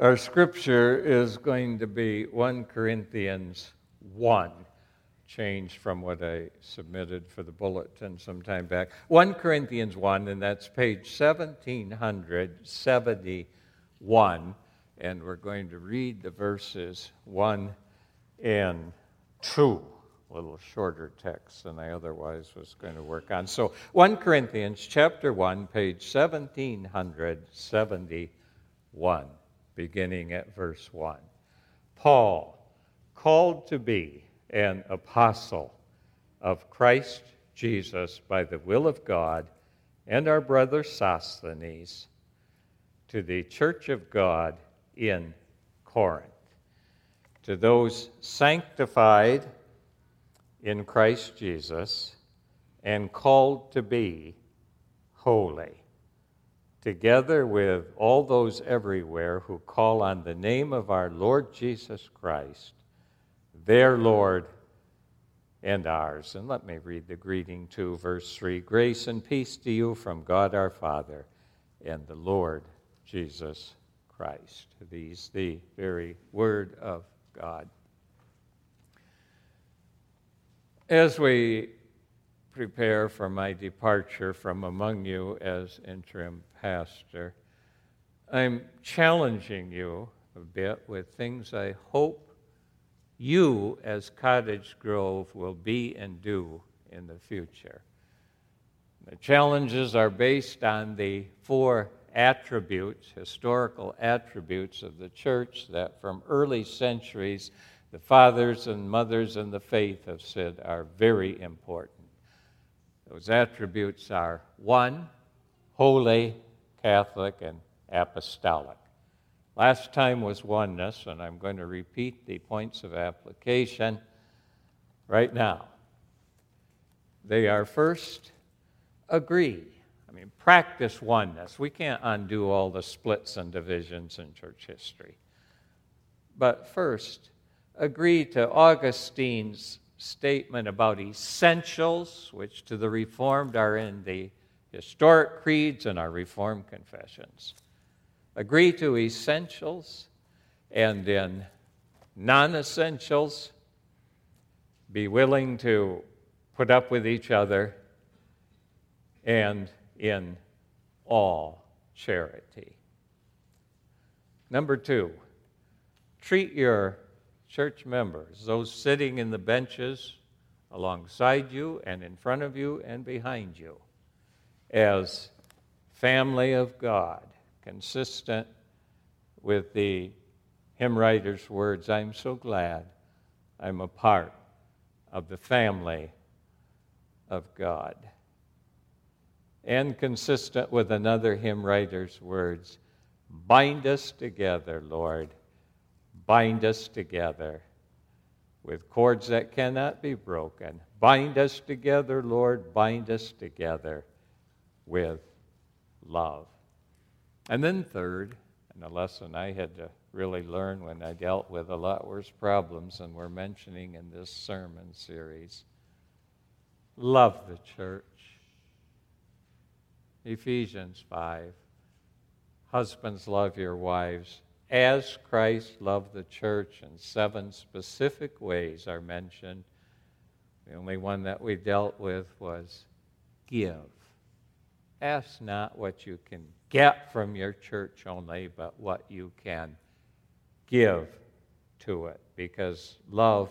Our scripture is going to be 1 Corinthians 1, changed from what I submitted for the bulletin some time back. 1 Corinthians 1, and that's page 1771. And we're going to read the verses 1 and 2 a little shorter text than I otherwise was going to work on. So 1 Corinthians chapter 1 page 1771 beginning at verse 1. Paul called to be an apostle of Christ Jesus by the will of God and our brother Sosthenes to the church of God in Corinth to those sanctified in Christ Jesus and called to be holy, together with all those everywhere who call on the name of our Lord Jesus Christ, their Lord and ours. And let me read the greeting to verse 3 Grace and peace to you from God our Father and the Lord Jesus Christ. These, the very word of God. As we prepare for my departure from among you as interim pastor, I'm challenging you a bit with things I hope you, as Cottage Grove, will be and do in the future. The challenges are based on the four attributes, historical attributes of the church that from early centuries the fathers and mothers in the faith have said are very important. Those attributes are one, holy, Catholic, and apostolic. Last time was oneness, and I'm going to repeat the points of application right now. They are first, agree. I mean, practice oneness. We can't undo all the splits and divisions in church history. But first, agree to Augustine's statement about essentials, which to the Reformed are in the historic creeds and our Reformed confessions. Agree to essentials and in non essentials, be willing to put up with each other and in all charity. Number two, treat your church members, those sitting in the benches alongside you and in front of you and behind you, as family of God, consistent with the hymn writer's words I'm so glad I'm a part of the family of God. And consistent with another hymn writer's words bind us together, Lord Bind us together with cords that cannot be broken. Bind us together, Lord. Bind us together with love. And then, third, and a lesson I had to really learn when I dealt with a lot worse problems than we're mentioning in this sermon series love the church. Ephesians 5. Husbands, love your wives as Christ loved the church, and seven specific ways are mentioned. The only one that we dealt with was give. Ask not what you can get from your church only, but what you can give to it, because love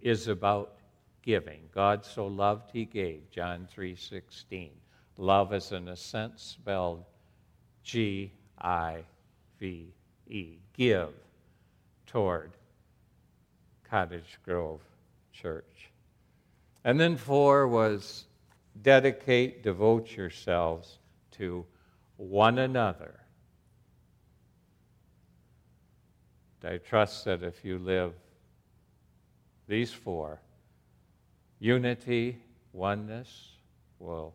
is about giving. God so loved he gave, John 3:16. Love is in a sense spelled G I V E, give toward Cottage Grove Church. And then four was dedicate, devote yourselves to one another. I trust that if you live these four, unity, oneness will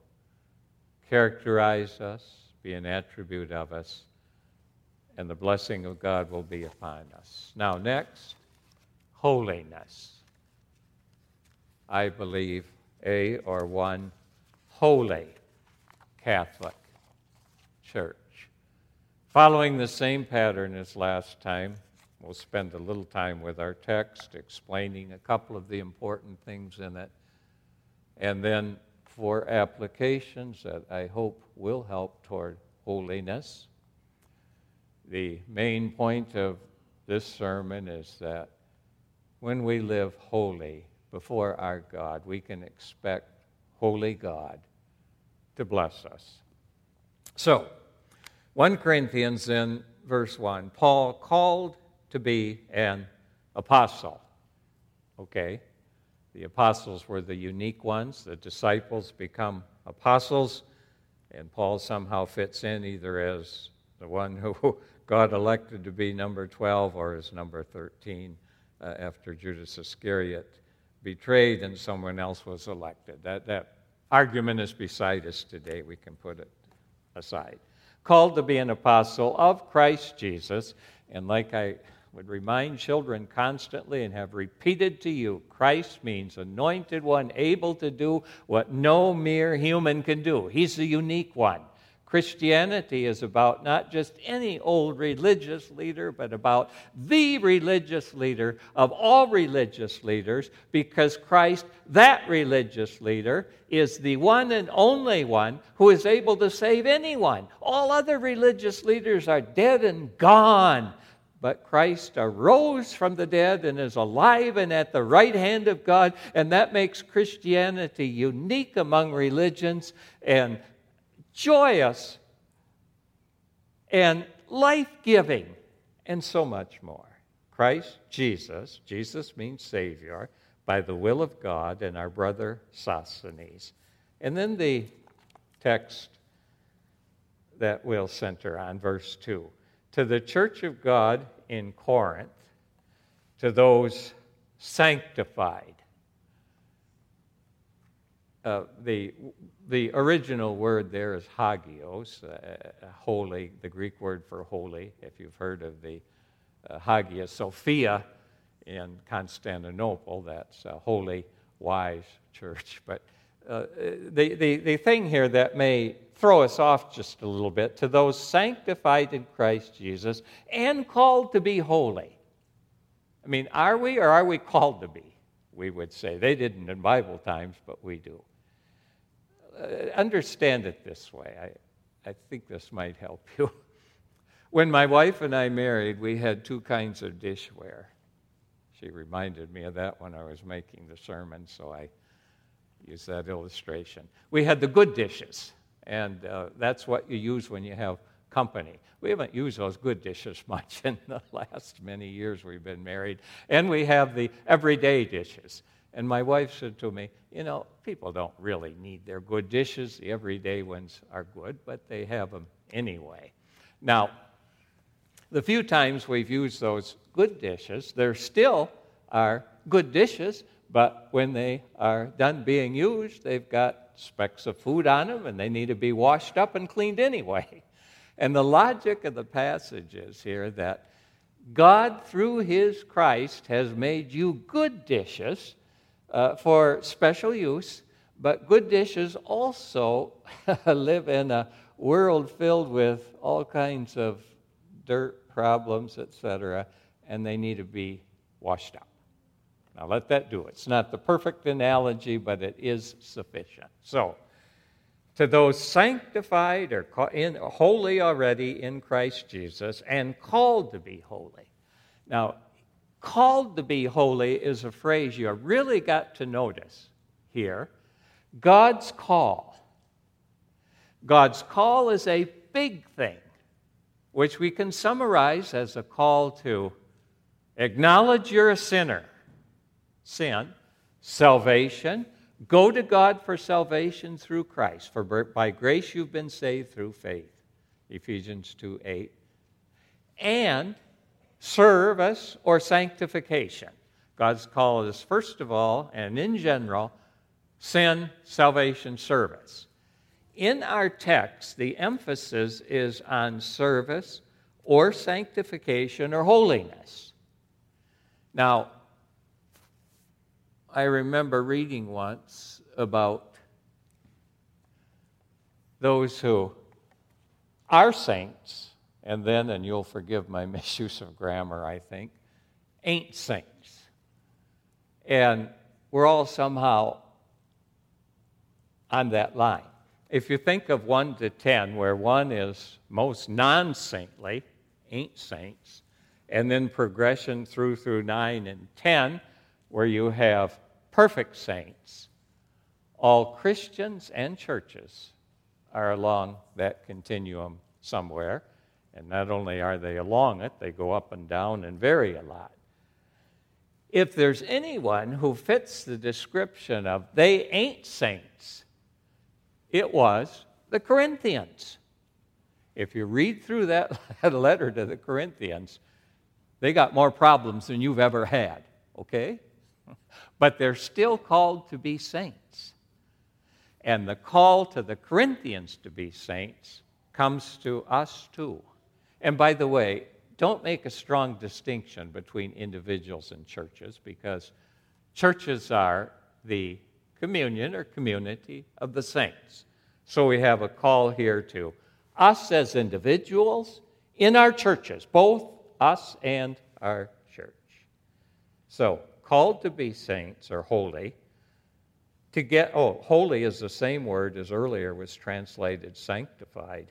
characterize us, be an attribute of us and the blessing of God will be upon us. Now, next, holiness. I believe a or one holy Catholic Church. Following the same pattern as last time, we'll spend a little time with our text explaining a couple of the important things in it. And then for applications that I hope will help toward holiness. The main point of this sermon is that when we live holy before our God, we can expect holy God to bless us. So, 1 Corinthians in verse 1, Paul called to be an apostle. Okay? The apostles were the unique ones. The disciples become apostles, and Paul somehow fits in either as the one who God elected to be number 12 or as number 13 uh, after Judas Iscariot betrayed and someone else was elected. That, that argument is beside us today. We can put it aside called to be an apostle of Christ Jesus. And like I would remind children constantly and have repeated to you, Christ means anointed one, able to do what no mere human can do. He's the unique one. Christianity is about not just any old religious leader, but about the religious leader of all religious leaders, because Christ, that religious leader, is the one and only one who is able to save anyone. All other religious leaders are dead and gone. But Christ arose from the dead and is alive and at the right hand of God, and that makes Christianity unique among religions. And joyous and life giving, and so much more. Christ Jesus, Jesus means Savior, by the will of God, and our brother Sosthenes. And then the text that we'll center on, verse 2. To the church of God in Corinth, to those sanctified. Uh, the the original word there is hagios, uh, holy, the Greek word for holy. If you've heard of the uh, Hagia Sophia in Constantinople, that's a holy, wise church. But uh, the, the, the thing here that may throw us off just a little bit to those sanctified in Christ Jesus and called to be holy. I mean, are we or are we called to be? We would say. They didn't in Bible times, but we do. Uh, understand it this way. I, I think this might help you. when my wife and I married, we had two kinds of dishware. She reminded me of that when I was making the sermon, so I used that illustration. We had the good dishes, and uh, that's what you use when you have company. We haven't used those good dishes much in the last many years we've been married. And we have the everyday dishes. And my wife said to me, You know, people don't really need their good dishes. The everyday ones are good, but they have them anyway. Now, the few times we've used those good dishes, there still are good dishes, but when they are done being used, they've got specks of food on them and they need to be washed up and cleaned anyway. And the logic of the passage is here that God, through His Christ, has made you good dishes uh, for special use, but good dishes also live in a world filled with all kinds of dirt problems, etc., and they need to be washed out. Now, let that do it. It's not the perfect analogy, but it is sufficient. So, to those sanctified or in, holy already in Christ Jesus and called to be holy. Now, Called to be holy is a phrase you really got to notice here. God's call. God's call is a big thing, which we can summarize as a call to acknowledge you're a sinner, sin, salvation, go to God for salvation through Christ. For by grace you've been saved through faith. Ephesians 2 8. And service, or sanctification. God's call is, first of all, and in general, sin, salvation, service. In our text, the emphasis is on service or sanctification or holiness. Now, I remember reading once about those who are saints and then, and you'll forgive my misuse of grammar, I think, ain't saints. And we're all somehow on that line. If you think of 1 to 10, where 1 is most non saintly, ain't saints, and then progression through through 9 and 10, where you have perfect saints, all Christians and churches are along that continuum somewhere. And not only are they along it, they go up and down and vary a lot. If there's anyone who fits the description of they ain't saints, it was the Corinthians. If you read through that letter to the Corinthians, they got more problems than you've ever had, okay? But they're still called to be saints. And the call to the Corinthians to be saints comes to us too. And by the way, don't make a strong distinction between individuals and churches because churches are the communion or community of the saints. So we have a call here to us as individuals in our churches, both us and our church. So, called to be saints or holy to get, oh, holy is the same word as earlier was translated sanctified,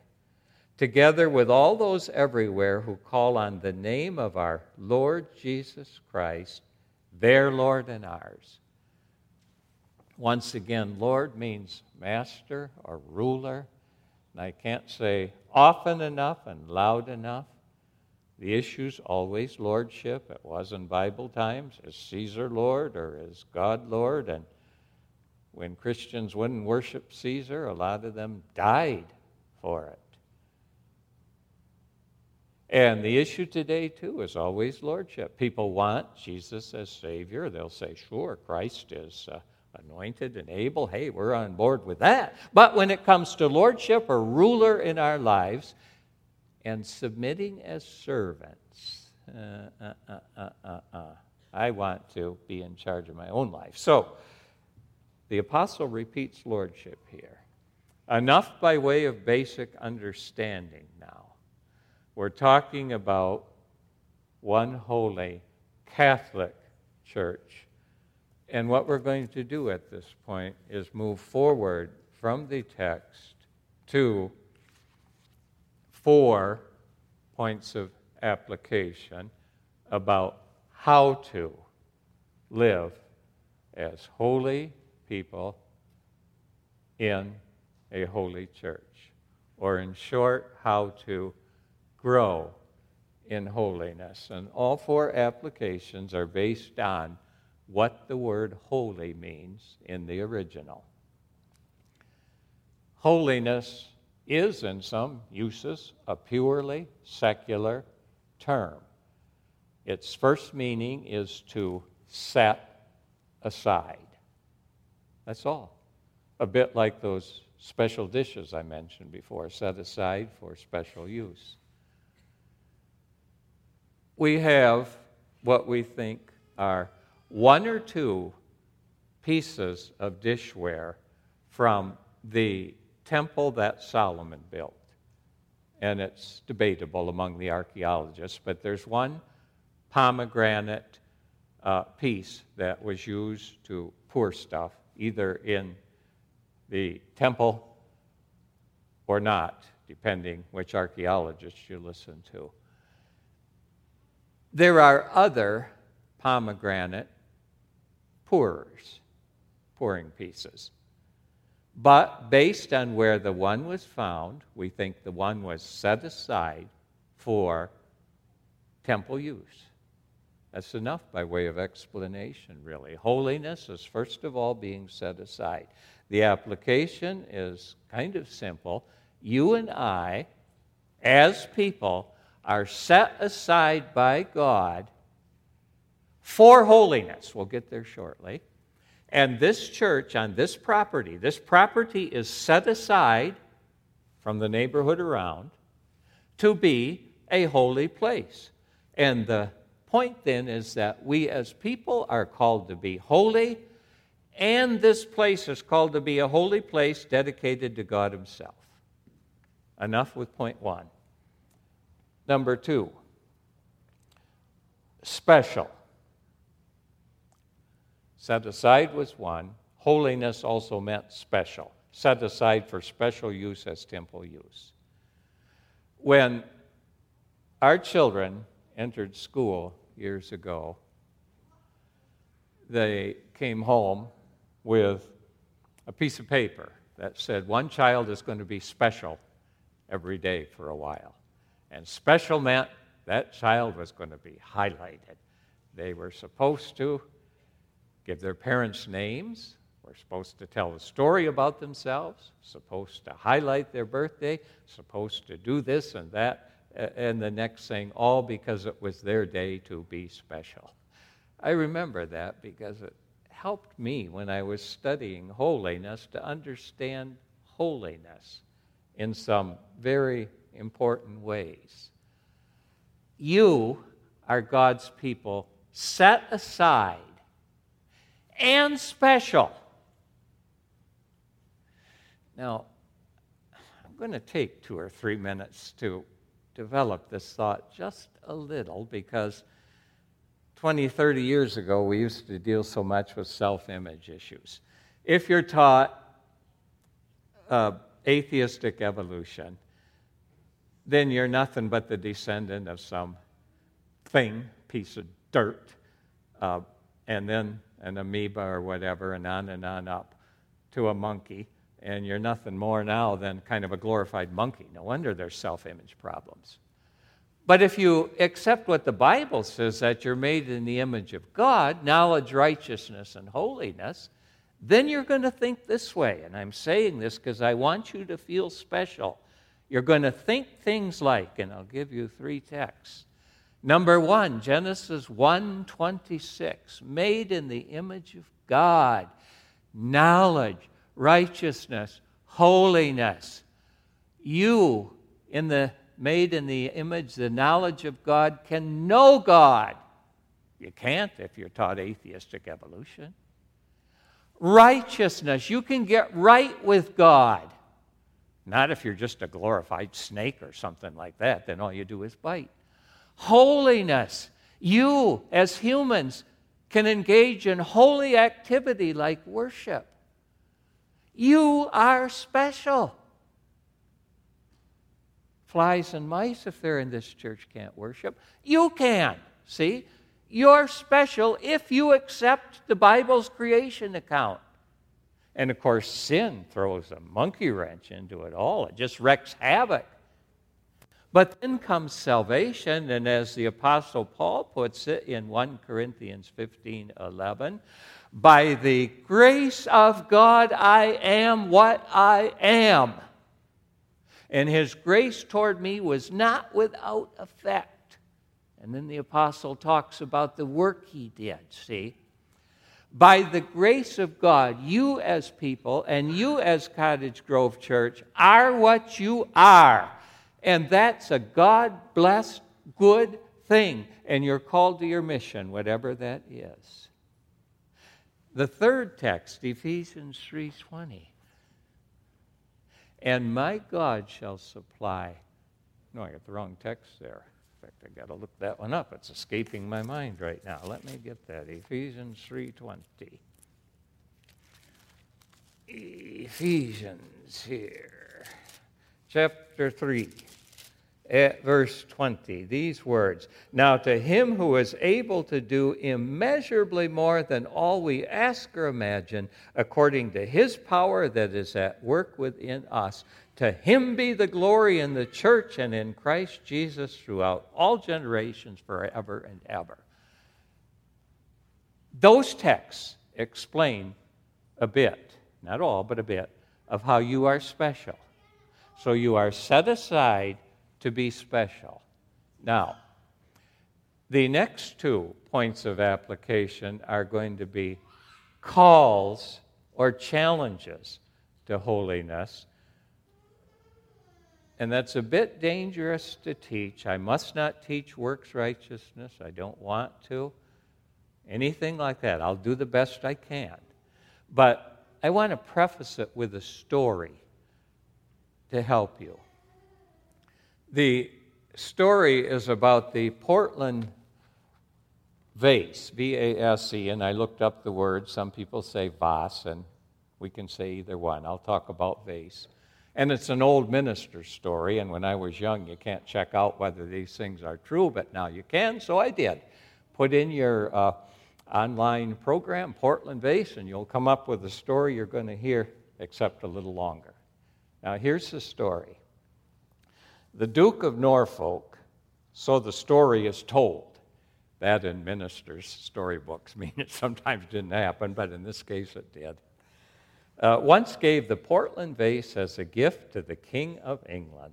together with all those everywhere who call on the name of our Lord Jesus Christ, their Lord and ours. Once again, Lord means master or ruler. And I can't say often enough and loud enough. The issue's always lordship. It was in Bible times. Is Caesar Lord or is God Lord? And when Christians wouldn't worship Caesar, a lot of them died for it. And the issue today, too, is always lordship. People want Jesus as Savior. They'll say, sure, Christ is uh, anointed and able. Hey, we're on board with that. But when it comes to lordship or ruler in our lives and submitting as servants, uh, uh, uh, uh, uh I want to be in charge of my own life. So, the apostle repeats lordship here. Enough by way of basic understanding now. We're talking about one holy Catholic church. And what we're going to do at this point is move forward from the text to four points of application about how to live as holy people in a holy church. Or, in short, how to grow in holiness. And all four applications are based on what the word holy means in the original. Holiness is, in some uses, a purely secular term. Its first meaning is to set aside. That's all. A bit like those special dishes I mentioned before, set aside for special use. We have what we think are one or two pieces of dishware from the temple that Solomon built. And it's debatable among the archaeologists, but there's one pomegranate uh, piece that was used to pour stuff either in the temple or not, depending which archaeologist you listen to. There are other pomegranate pourers, pouring pieces. But based on where the one was found, we think the one was set aside for temple use. That's enough by way of explanation, really. Holiness is, first of all, being set aside. The application is kind of simple. You and I, as people, are set aside by God for holiness. We'll get there shortly. And this church on this property, this property is set aside from the neighborhood around to be a holy place. And the point then is that we as people are called to be holy, and this place is called to be a holy place dedicated to God Himself. Enough with point one. Number two, special. Set aside was one. Holiness also meant special, set aside for special use as temple use. When our children entered school years ago, they came home with a piece of paper that said one child is going to be special every day for a while. And special meant that child was going to be highlighted. They were supposed to give their parents names, were supposed to tell a story about themselves, supposed to highlight their birthday, supposed to do this and that, and the next thing, all because it was their day to be special. I remember that because it helped me when I was studying holiness to understand holiness in some very important ways. You are God's people set aside and special. Now, I'm going to take two or three minutes to develop this thought just a little because 20, 30 years ago, we used to deal so much with self image issues. If you're taught uh, atheistic evolution, then you're nothing but the descendant of some thing, piece of dirt, uh, and then an amoeba or whatever, and on and on up to a monkey. And you're nothing more now than kind of a glorified monkey. No wonder there's self image problems. But if you accept what the Bible says, that you're made in the image of God, knowledge, righteousness, and holiness, then you're going to think this way. And I'm saying this because I want you to feel special. You're going to think things like, and I'll give you three texts. Number one, Genesis 1:26, made in the image of God, knowledge, righteousness, holiness. You in the made in the image, the knowledge of God, can know God. You can't if you're taught atheistic evolution. Righteousness, you can get right with God. Not if you're just a glorified snake or something like that, then all you do is bite. Holiness, you as humans can engage in holy activity like worship. You are special flies and mice, if they're in this church, can't worship. You can. See? You're special if you accept the Bible's creation account. And of course, sin throws a monkey wrench into it all, it just wreaks havoc. But then comes salvation, and as the Apostle Paul puts it in 1 Corinthians 15 11, by the grace of God, I am what I am and his grace toward me was not without effect. And then the apostle talks about the work he did, see? By the grace of God, you as people and you as Cottage Grove Church are what you are. And that's a God blessed, good thing. And you're called to your mission, whatever that is. The third text, Ephesians 3:20 and my God shall supply. No, I got the wrong text there. Fact, I got to look that one up. It's escaping my mind right now. Let me get that. Ephesians 3:20. Ephesians here. Chapter 3 at verse 20, these words Now to him who is able to do immeasurably more than all we ask or imagine, according to his power that is at work within us, to him be the glory in the church and in Christ Jesus throughout all generations, forever and ever. Those texts explain a bit, not all, but a bit, of how you are special. So you are set aside to be special. Now, the next two points of application are going to be calls or challenges to holiness. And that's a bit dangerous to teach. I must not teach works righteousness. I don't want to. Anything like that. I'll do the best I can. But I want to preface it with a story to help you. The story is about the Portland vase, V A S E, and I looked up the word. Some people say vase, and we can say either one. I'll talk about vase. And it's an old minister's story, and when I was young, you can't check out whether these things are true, but now you can, so I did. Put in your uh, online program, Portland Vase, and you'll come up with a story you're going to hear, except a little longer. Now, here's the story The Duke of Norfolk, so the story is told. That in ministers' storybooks mean it sometimes didn't happen, but in this case it did uh, once gave the Portland vase as a gift to the King of England.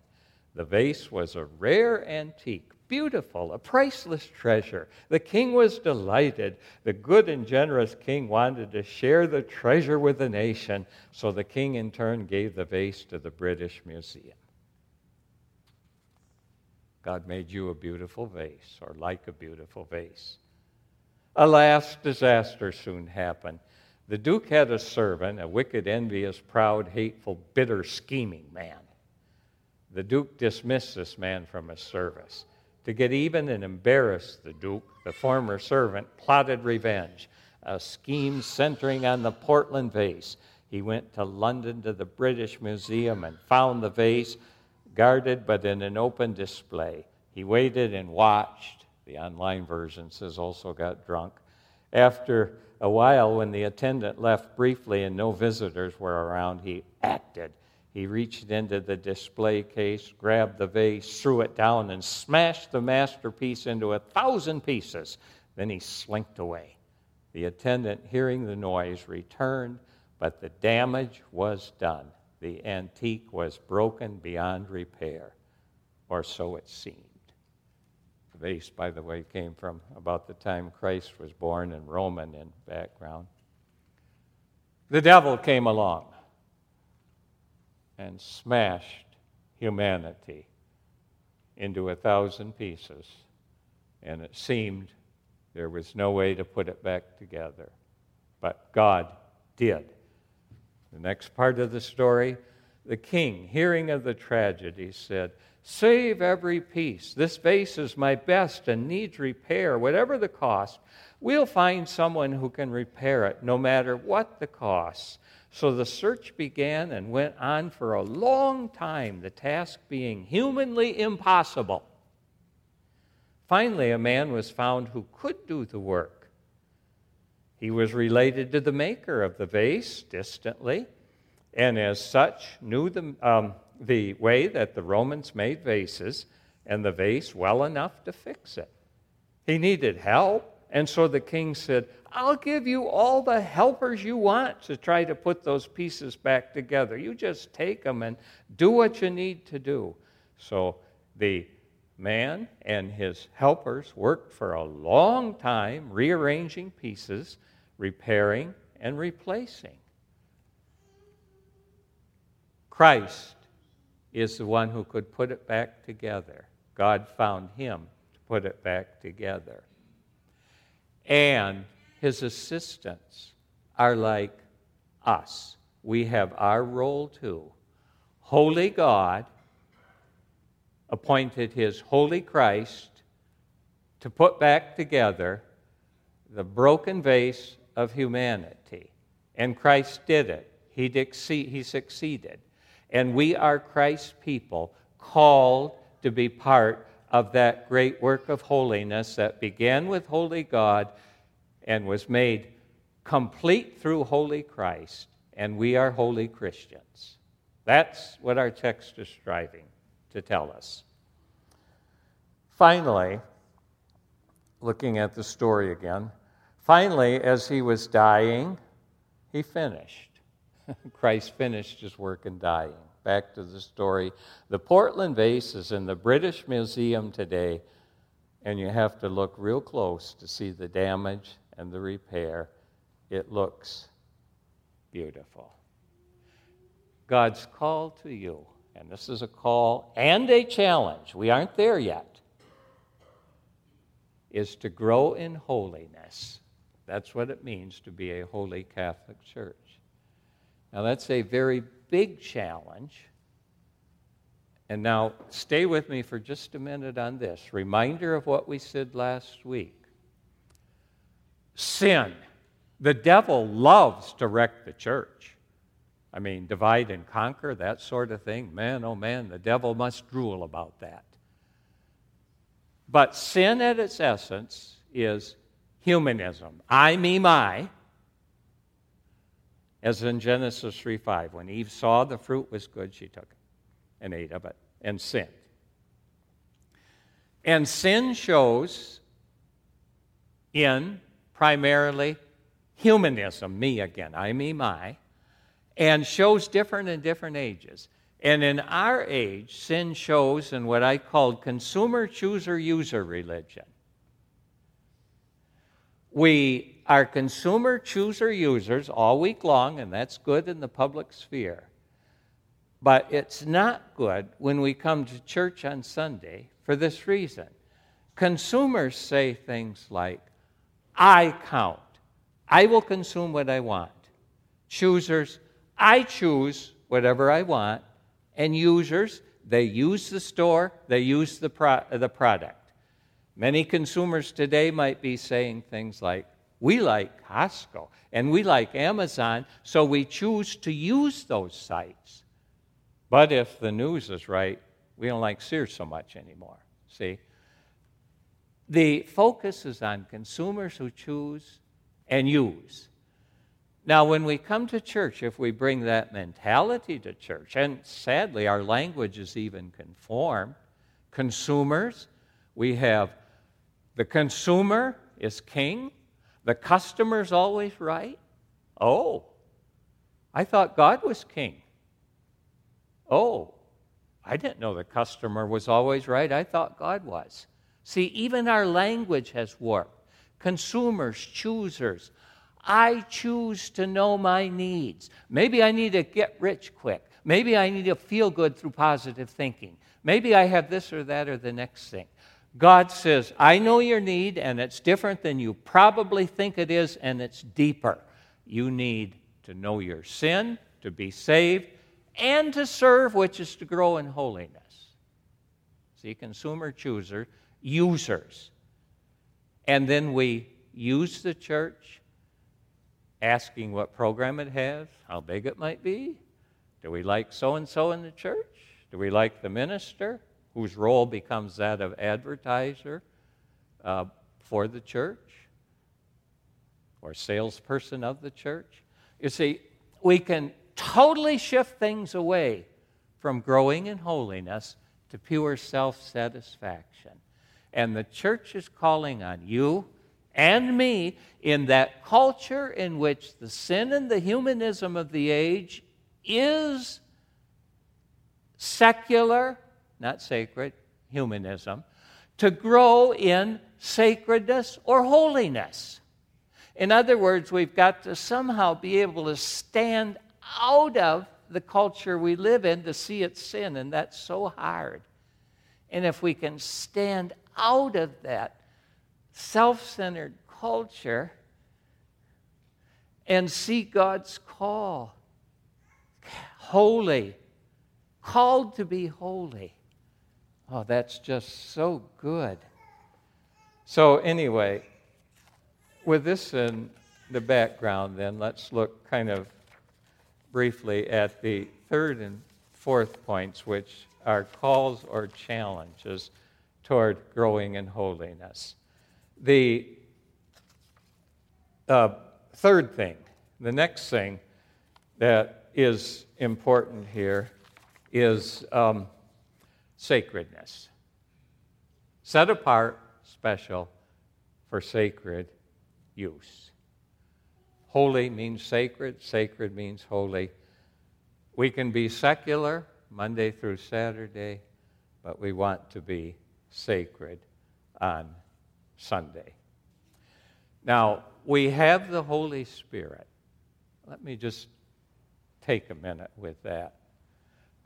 The vase was a rare antique, beautiful, a priceless treasure. The king was delighted. The good and generous king wanted to share the treasure with the nation, so the king in turn gave the vase to the British Museum. God made you a beautiful vase, or like a beautiful vase. Alas, disaster soon happened. The Duke had a servant, a wicked, envious, proud, hateful, bitter, scheming man. The Duke dismissed this man from his service. To get even and embarrass the Duke, the former servant plotted revenge, a scheme centering on the Portland vase. He went to London to the British Museum and found the vase guarded but in an open display. He waited and watched. The online version says also got drunk. After a while, when the attendant left briefly and no visitors were around, he acted. He reached into the display case, grabbed the vase, threw it down, and smashed the masterpiece into a thousand pieces. Then he slinked away. The attendant, hearing the noise, returned, but the damage was done. The antique was broken beyond repair, or so it seemed vase, by the way, came from about the time Christ was born and Roman in background. The devil came along and smashed humanity into a thousand pieces, and it seemed there was no way to put it back together. But God did. The next part of the story the king, hearing of the tragedy, said, Save every piece. This vase is my best and needs repair, whatever the cost. We'll find someone who can repair it, no matter what the cost. So the search began and went on for a long time, the task being humanly impossible. Finally, a man was found who could do the work. He was related to the maker of the vase distantly, and as such knew the, um, the way that the Romans made vases and the vase well enough to fix it. He needed help, and so the king said, I'll give you all the helpers you want to try to put those pieces back together. You just take them and do what you need to do. So the man and his helpers worked for a long time rearranging pieces, repairing, and replacing. Christ is the one who could put it back together. God found him to put it back together. And his assistants are like us. We have our role too. Holy God appointed his holy Christ to put back together the broken vase of humanity. And Christ did it. He, succeeded. And we are Christ's people, called to be part of that great work of holiness that began with Holy God and was made complete through Holy Christ. And we are holy Christians. That's what our text is striving to tell us. Finally, looking at the story again, finally, as he was dying, he finished. Christ finished his work in dying. Back to the story. The Portland vase is in the British Museum today, and you have to look real close to see the damage and the repair. It looks beautiful. God's call to you, and this is a call and a challenge, we aren't there yet, is to grow in holiness. That's what it means to be a holy Catholic Church. Now, that's a very big challenge, And now, stay with me for just a minute on this. Reminder of what we said last week. Sin. The devil loves to wreck the church. I mean, divide and conquer, that sort of thing. Man, oh man, the devil must drool about that. But sin at its essence is humanism. I, me, my. As in Genesis 3 5. When Eve saw the fruit was good, she took it and ate of it and sinned. And sin shows in primarily humanism, me again, I, me, my, and shows different in different ages. And in our age, sin shows in what I called consumer chooser user religion. We are consumer chooser users all week long, and that's good in the public sphere. But it's not good when we come to church on Sunday for this reason. Consumers say things like, I count. I will consume what I want. Choosers, I choose whatever I want and users, they use the store, they use the, pro- the product. Many consumers today might be saying things like, We like Costco and we like Amazon, so we choose to use those sites. But if the news is right, we don't like Sears so much anymore. See? The focus is on consumers who choose and use. Now, when we come to church, if we bring that mentality to church, and sadly, our language is even conformed, consumers, we have the consumer is king, the customer's always right. Oh, I thought God was king. Oh, I didn't know the customer was always right. I thought God was. See, even our language has warped. Consumers, choosers, I choose to know my needs. Maybe I need to get rich quick. Maybe I need to feel good through positive thinking. Maybe I have this or that or the next thing. God says, I know your need, and it's different than you probably think it is, and it's deeper. You need to know your sin, to be saved, and to serve, which is to grow in holiness. See, consumer chooser, users. And then we use the church asking what program it has, how big it might be. Do we like so and so in the church? Do we like the minister, whose role becomes that of advertiser uh, for the church or salesperson of the church? You see, we can totally shift things away from growing in holiness to pure self satisfaction. And the church is calling on you and me in that culture in which the sin and the humanism of the age is secular, not sacred, humanism, to grow in sacredness or holiness. In other words, we've got to somehow be able to stand out of the culture we live in to see its sin, and that's so hard. And if we can stand out of that self centered culture and see God's call. Holy, called to be holy. Oh, that's just so good. So, anyway, with this in the background, then let's look kind of briefly at the third and fourth points, which are calls or challenges toward growing in holiness. The uh, third thing, the next thing that is important here is um, sacredness. Set apart, special for sacred use. Holy means sacred, sacred means holy. We can be secular Monday through Saturday, but we want to be sacred on Sunday. Now, we have the Holy Spirit. Let me just take a minute with that.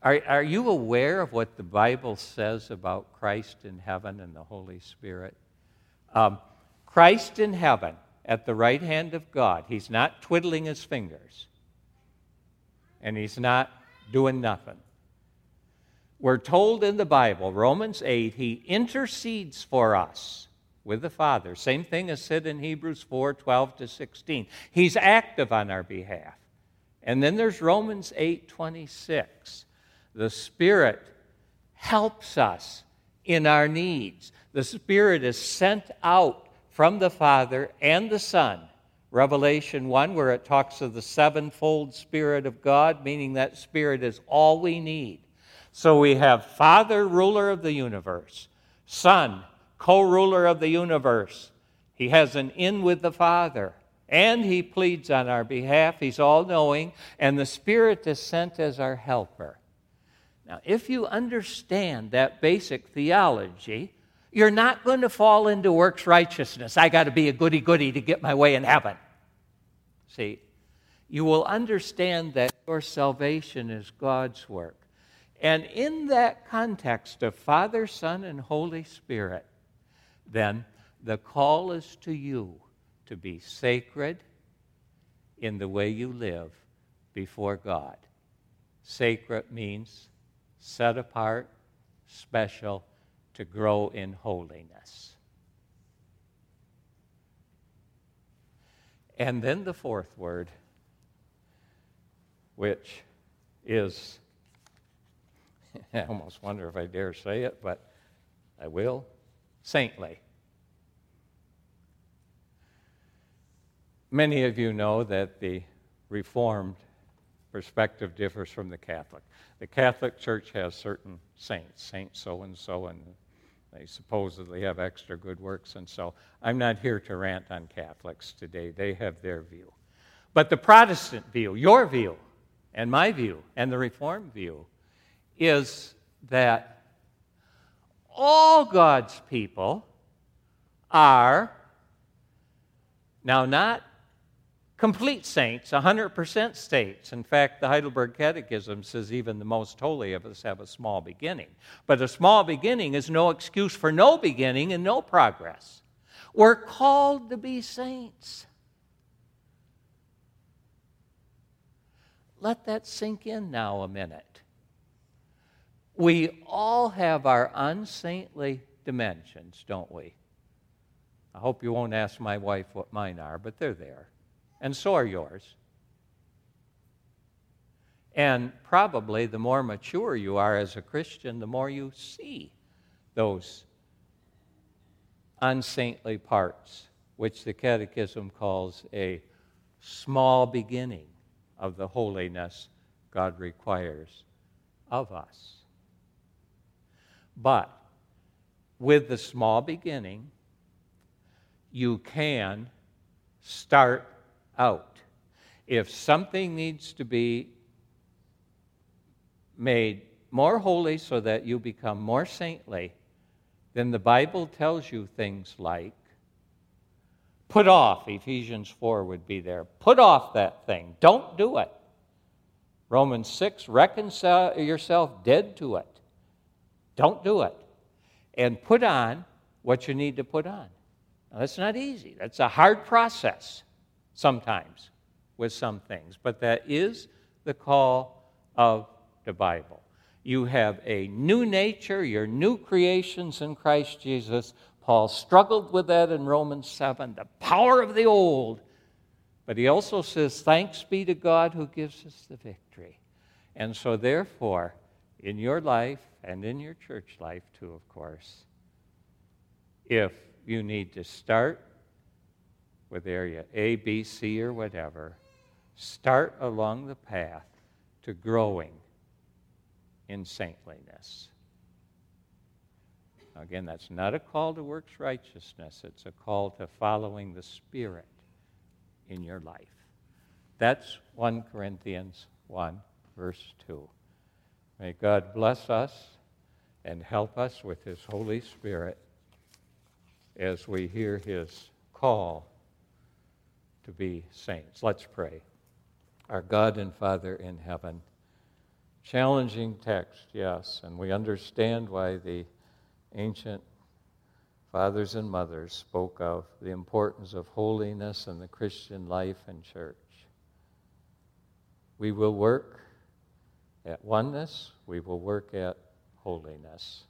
Are, are you aware of what the Bible says about Christ in heaven and the Holy Spirit? Um, Christ in heaven at the right hand of God, he's not twiddling his fingers and he's not doing nothing. We're told in the Bible, Romans 8, he intercedes for us with the Father. Same thing as said in Hebrews 4 12 to 16. He's active on our behalf. And then there's Romans 8 26. The Spirit helps us in our needs. The Spirit is sent out from the Father and the Son. Revelation 1, where it talks of the sevenfold Spirit of God, meaning that Spirit is all we need. So we have Father, ruler of the universe, Son, co ruler of the universe. He has an in with the Father, and He pleads on our behalf. He's all knowing, and the Spirit is sent as our helper. Now, if you understand that basic theology, you're not going to fall into works righteousness. I got to be a goody goody to get my way in heaven. See, you will understand that your salvation is God's work. And in that context of Father, Son, and Holy Spirit, then the call is to you to be sacred in the way you live before God. Sacred means set apart, special, to grow in holiness. And then the fourth word, which is, I almost wonder if I dare say it, but I will saintly. Many of you know that the Reformed perspective differs from the Catholic. The Catholic Church has certain saints, Saint so and so, and they supposedly have extra good works. And so I'm not here to rant on Catholics today. They have their view. But the Protestant view, your view, and my view, and the Reformed view, is that all God's people are now not complete saints, 100% saints. In fact, the Heidelberg Catechism says even the most holy of us have a small beginning. But a small beginning is no excuse for no beginning and no progress. We're called to be saints. Let that sink in now a minute. We all have our unsaintly dimensions, don't we? I hope you won't ask my wife what mine are, but they're there and so are yours. And probably the more mature you are as a Christian, the more you see those unsaintly parts, which the Catechism calls a small beginning of the holiness God requires of us. But with the small beginning, you can start out. If something needs to be made more holy so that you become more saintly, then the Bible tells you things like put off, Ephesians 4 would be there. Put off that thing. Don't do it. Romans 6, reconcile yourself dead to it. Don't do it. And put on what you need to put on. Now, that's not easy, that's a hard process sometimes with some things, but that is the call of the Bible. You have a new nature, you're new creations in Christ Jesus. Paul struggled with that in Romans 7, the power of the old. But he also says, Thanks be to God who gives us the victory. And so, therefore, in your life and in your church life, too, of course, if you need to start with area A, B, C, or whatever, start along the path to growing in saintliness. Again, that's not a call to works righteousness, it's a call to following the Spirit in your life. That's 1 Corinthians 1, verse 2. May God bless us and help us with His Holy Spirit as we hear His call to be saints. Let's pray. Our God and Father in heaven, challenging text, yes, and we understand why the ancient fathers and mothers spoke of the importance of holiness in the Christian life and church. We will work at oneness, we will work at holiness.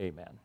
Amen.